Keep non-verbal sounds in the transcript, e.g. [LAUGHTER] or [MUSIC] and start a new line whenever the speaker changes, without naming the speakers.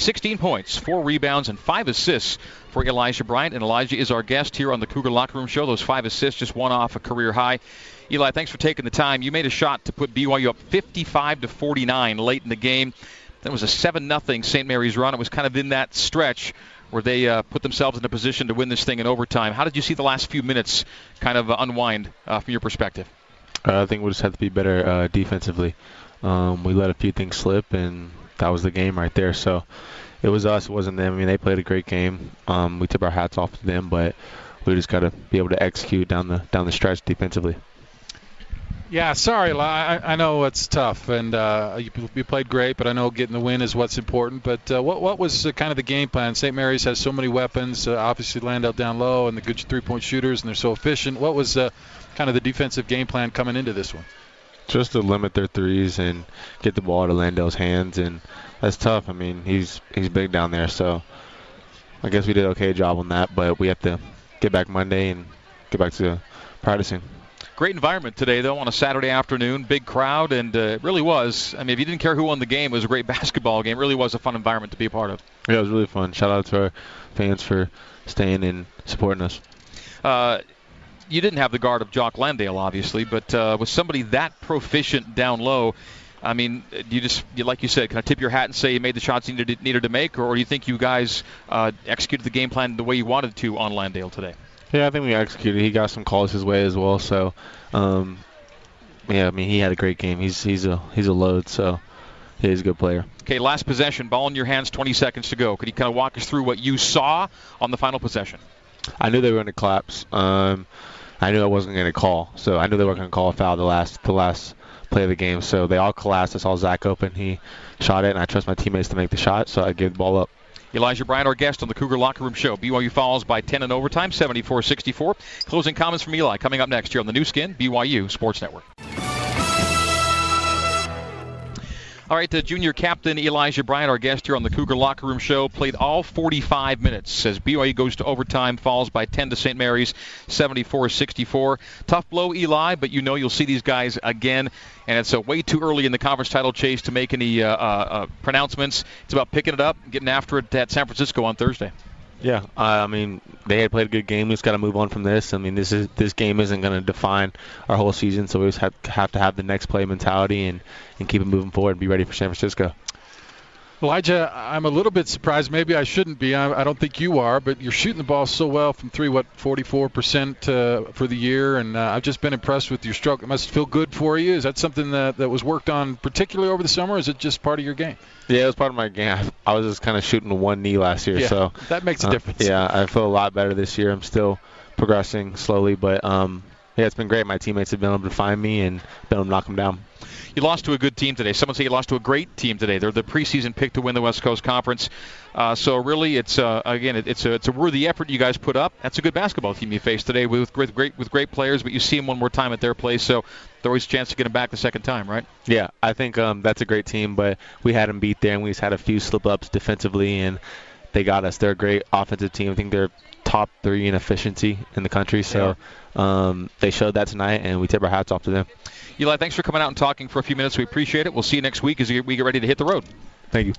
16 points, four rebounds, and five assists for Elijah Bryant. And Elijah is our guest here on the Cougar Locker Room Show. Those five assists, just one off a career high. Eli, thanks for taking the time. You made a shot to put BYU up 55 to 49 late in the game. That was a 7 0 St. Mary's run. It was kind of in that stretch where they uh, put themselves in a position to win this thing in overtime. How did you see the last few minutes kind of uh, unwind uh, from your perspective?
Uh, I think we just had to be better uh, defensively. Um, we let a few things slip, and that was the game right there. So it was us, it wasn't them. I mean, they played a great game. Um, we tip our hats off to them, but we just got to be able to execute down the down the stretch defensively.
Yeah, sorry, I, I know it's tough, and uh, you, you played great, but I know getting the win is what's important. But uh, what what was uh, kind of the game plan? St. Mary's has so many weapons. Uh, obviously, Landale down low, and the good three-point shooters, and they're so efficient. What was uh, kind of the defensive game plan coming into this one?
Just to limit their threes and get the ball to Landale's hands, and that's tough. I mean, he's he's big down there, so I guess we did okay job on that. But we have to get back Monday and get back to practicing.
Great environment today, though, on a Saturday afternoon. Big crowd, and uh, it really was. I mean, if you didn't care who won the game, it was a great [LAUGHS] basketball game. It really was a fun environment to be a part of.
Yeah, it was really fun. Shout out to our fans for staying and supporting us.
Uh, you didn't have the guard of Jock Landale, obviously, but uh, with somebody that proficient down low, I mean, do you just, like you said, kind of tip your hat and say you made the shots you needed, needed to make, or do you think you guys uh, executed the game plan the way you wanted to on Landale today?
Yeah, I think we executed. He got some calls his way as well. So, um, yeah, I mean, he had a great game. He's he's a he's a load. So, yeah, he's a good player.
Okay, last possession, ball in your hands, 20 seconds to go. Could you kind of walk us through what you saw on the final possession?
I knew they were going to collapse. Um, I knew I wasn't going to call, so I knew they were going to call a foul the last the last play of the game. So they all collapsed. I saw Zach open. He shot it, and I trust my teammates to make the shot, so I gave the ball up.
Elijah Bryant, our guest on the Cougar Locker Room Show. BYU falls by 10 in overtime, 74-64. Closing comments from Eli coming up next here on the Nu Skin, BYU Sports Network. All right, the junior captain Elijah Bryant, our guest here on the Cougar Locker Room Show, played all 45 minutes as BYU goes to overtime, falls by 10 to St. Mary's, 74-64. Tough blow, Eli, but you know you'll see these guys again, and it's uh, way too early in the conference title chase to make any uh, uh, uh pronouncements. It's about picking it up, getting after it at San Francisco on Thursday.
Yeah, I mean they had played a good game. We just got to move on from this. I mean this is this game isn't going to define our whole season, so we just have, have to have the next play mentality and and keep it moving forward and be ready for San Francisco.
Elijah, I'm a little bit surprised. Maybe I shouldn't be. I, I don't think you are, but you're shooting the ball so well from three, what, 44% uh, for the year, and uh, I've just been impressed with your stroke. It must feel good for you. Is that something that, that was worked on particularly over the summer, or is it just part of your game?
Yeah, it was part of my game. I was just kind of shooting one knee last year,
yeah,
so
that makes a uh, difference.
Yeah, I feel a lot better this year. I'm still progressing slowly, but um, yeah, it's been great. My teammates have been able to find me and been able to knock them down.
You lost to a good team today. Someone say you lost to a great team today. They're the preseason pick to win the West Coast Conference. Uh, so really, it's uh, again, it, it's a it's a worthy effort you guys put up. That's a good basketball team you faced today with great great with great players. But you see them one more time at their place, so there's always a chance to get them back the second time, right?
Yeah, I think um, that's a great team. But we had them beat there, and we just had a few slip ups defensively, and they got us. They're a great offensive team. I think they're top three in efficiency in the country. So um, they showed that tonight, and we tip our hats off to them.
Eli, thanks for coming out and talking for a few minutes. We appreciate it. We'll see you next week as we get ready to hit the road.
Thank you.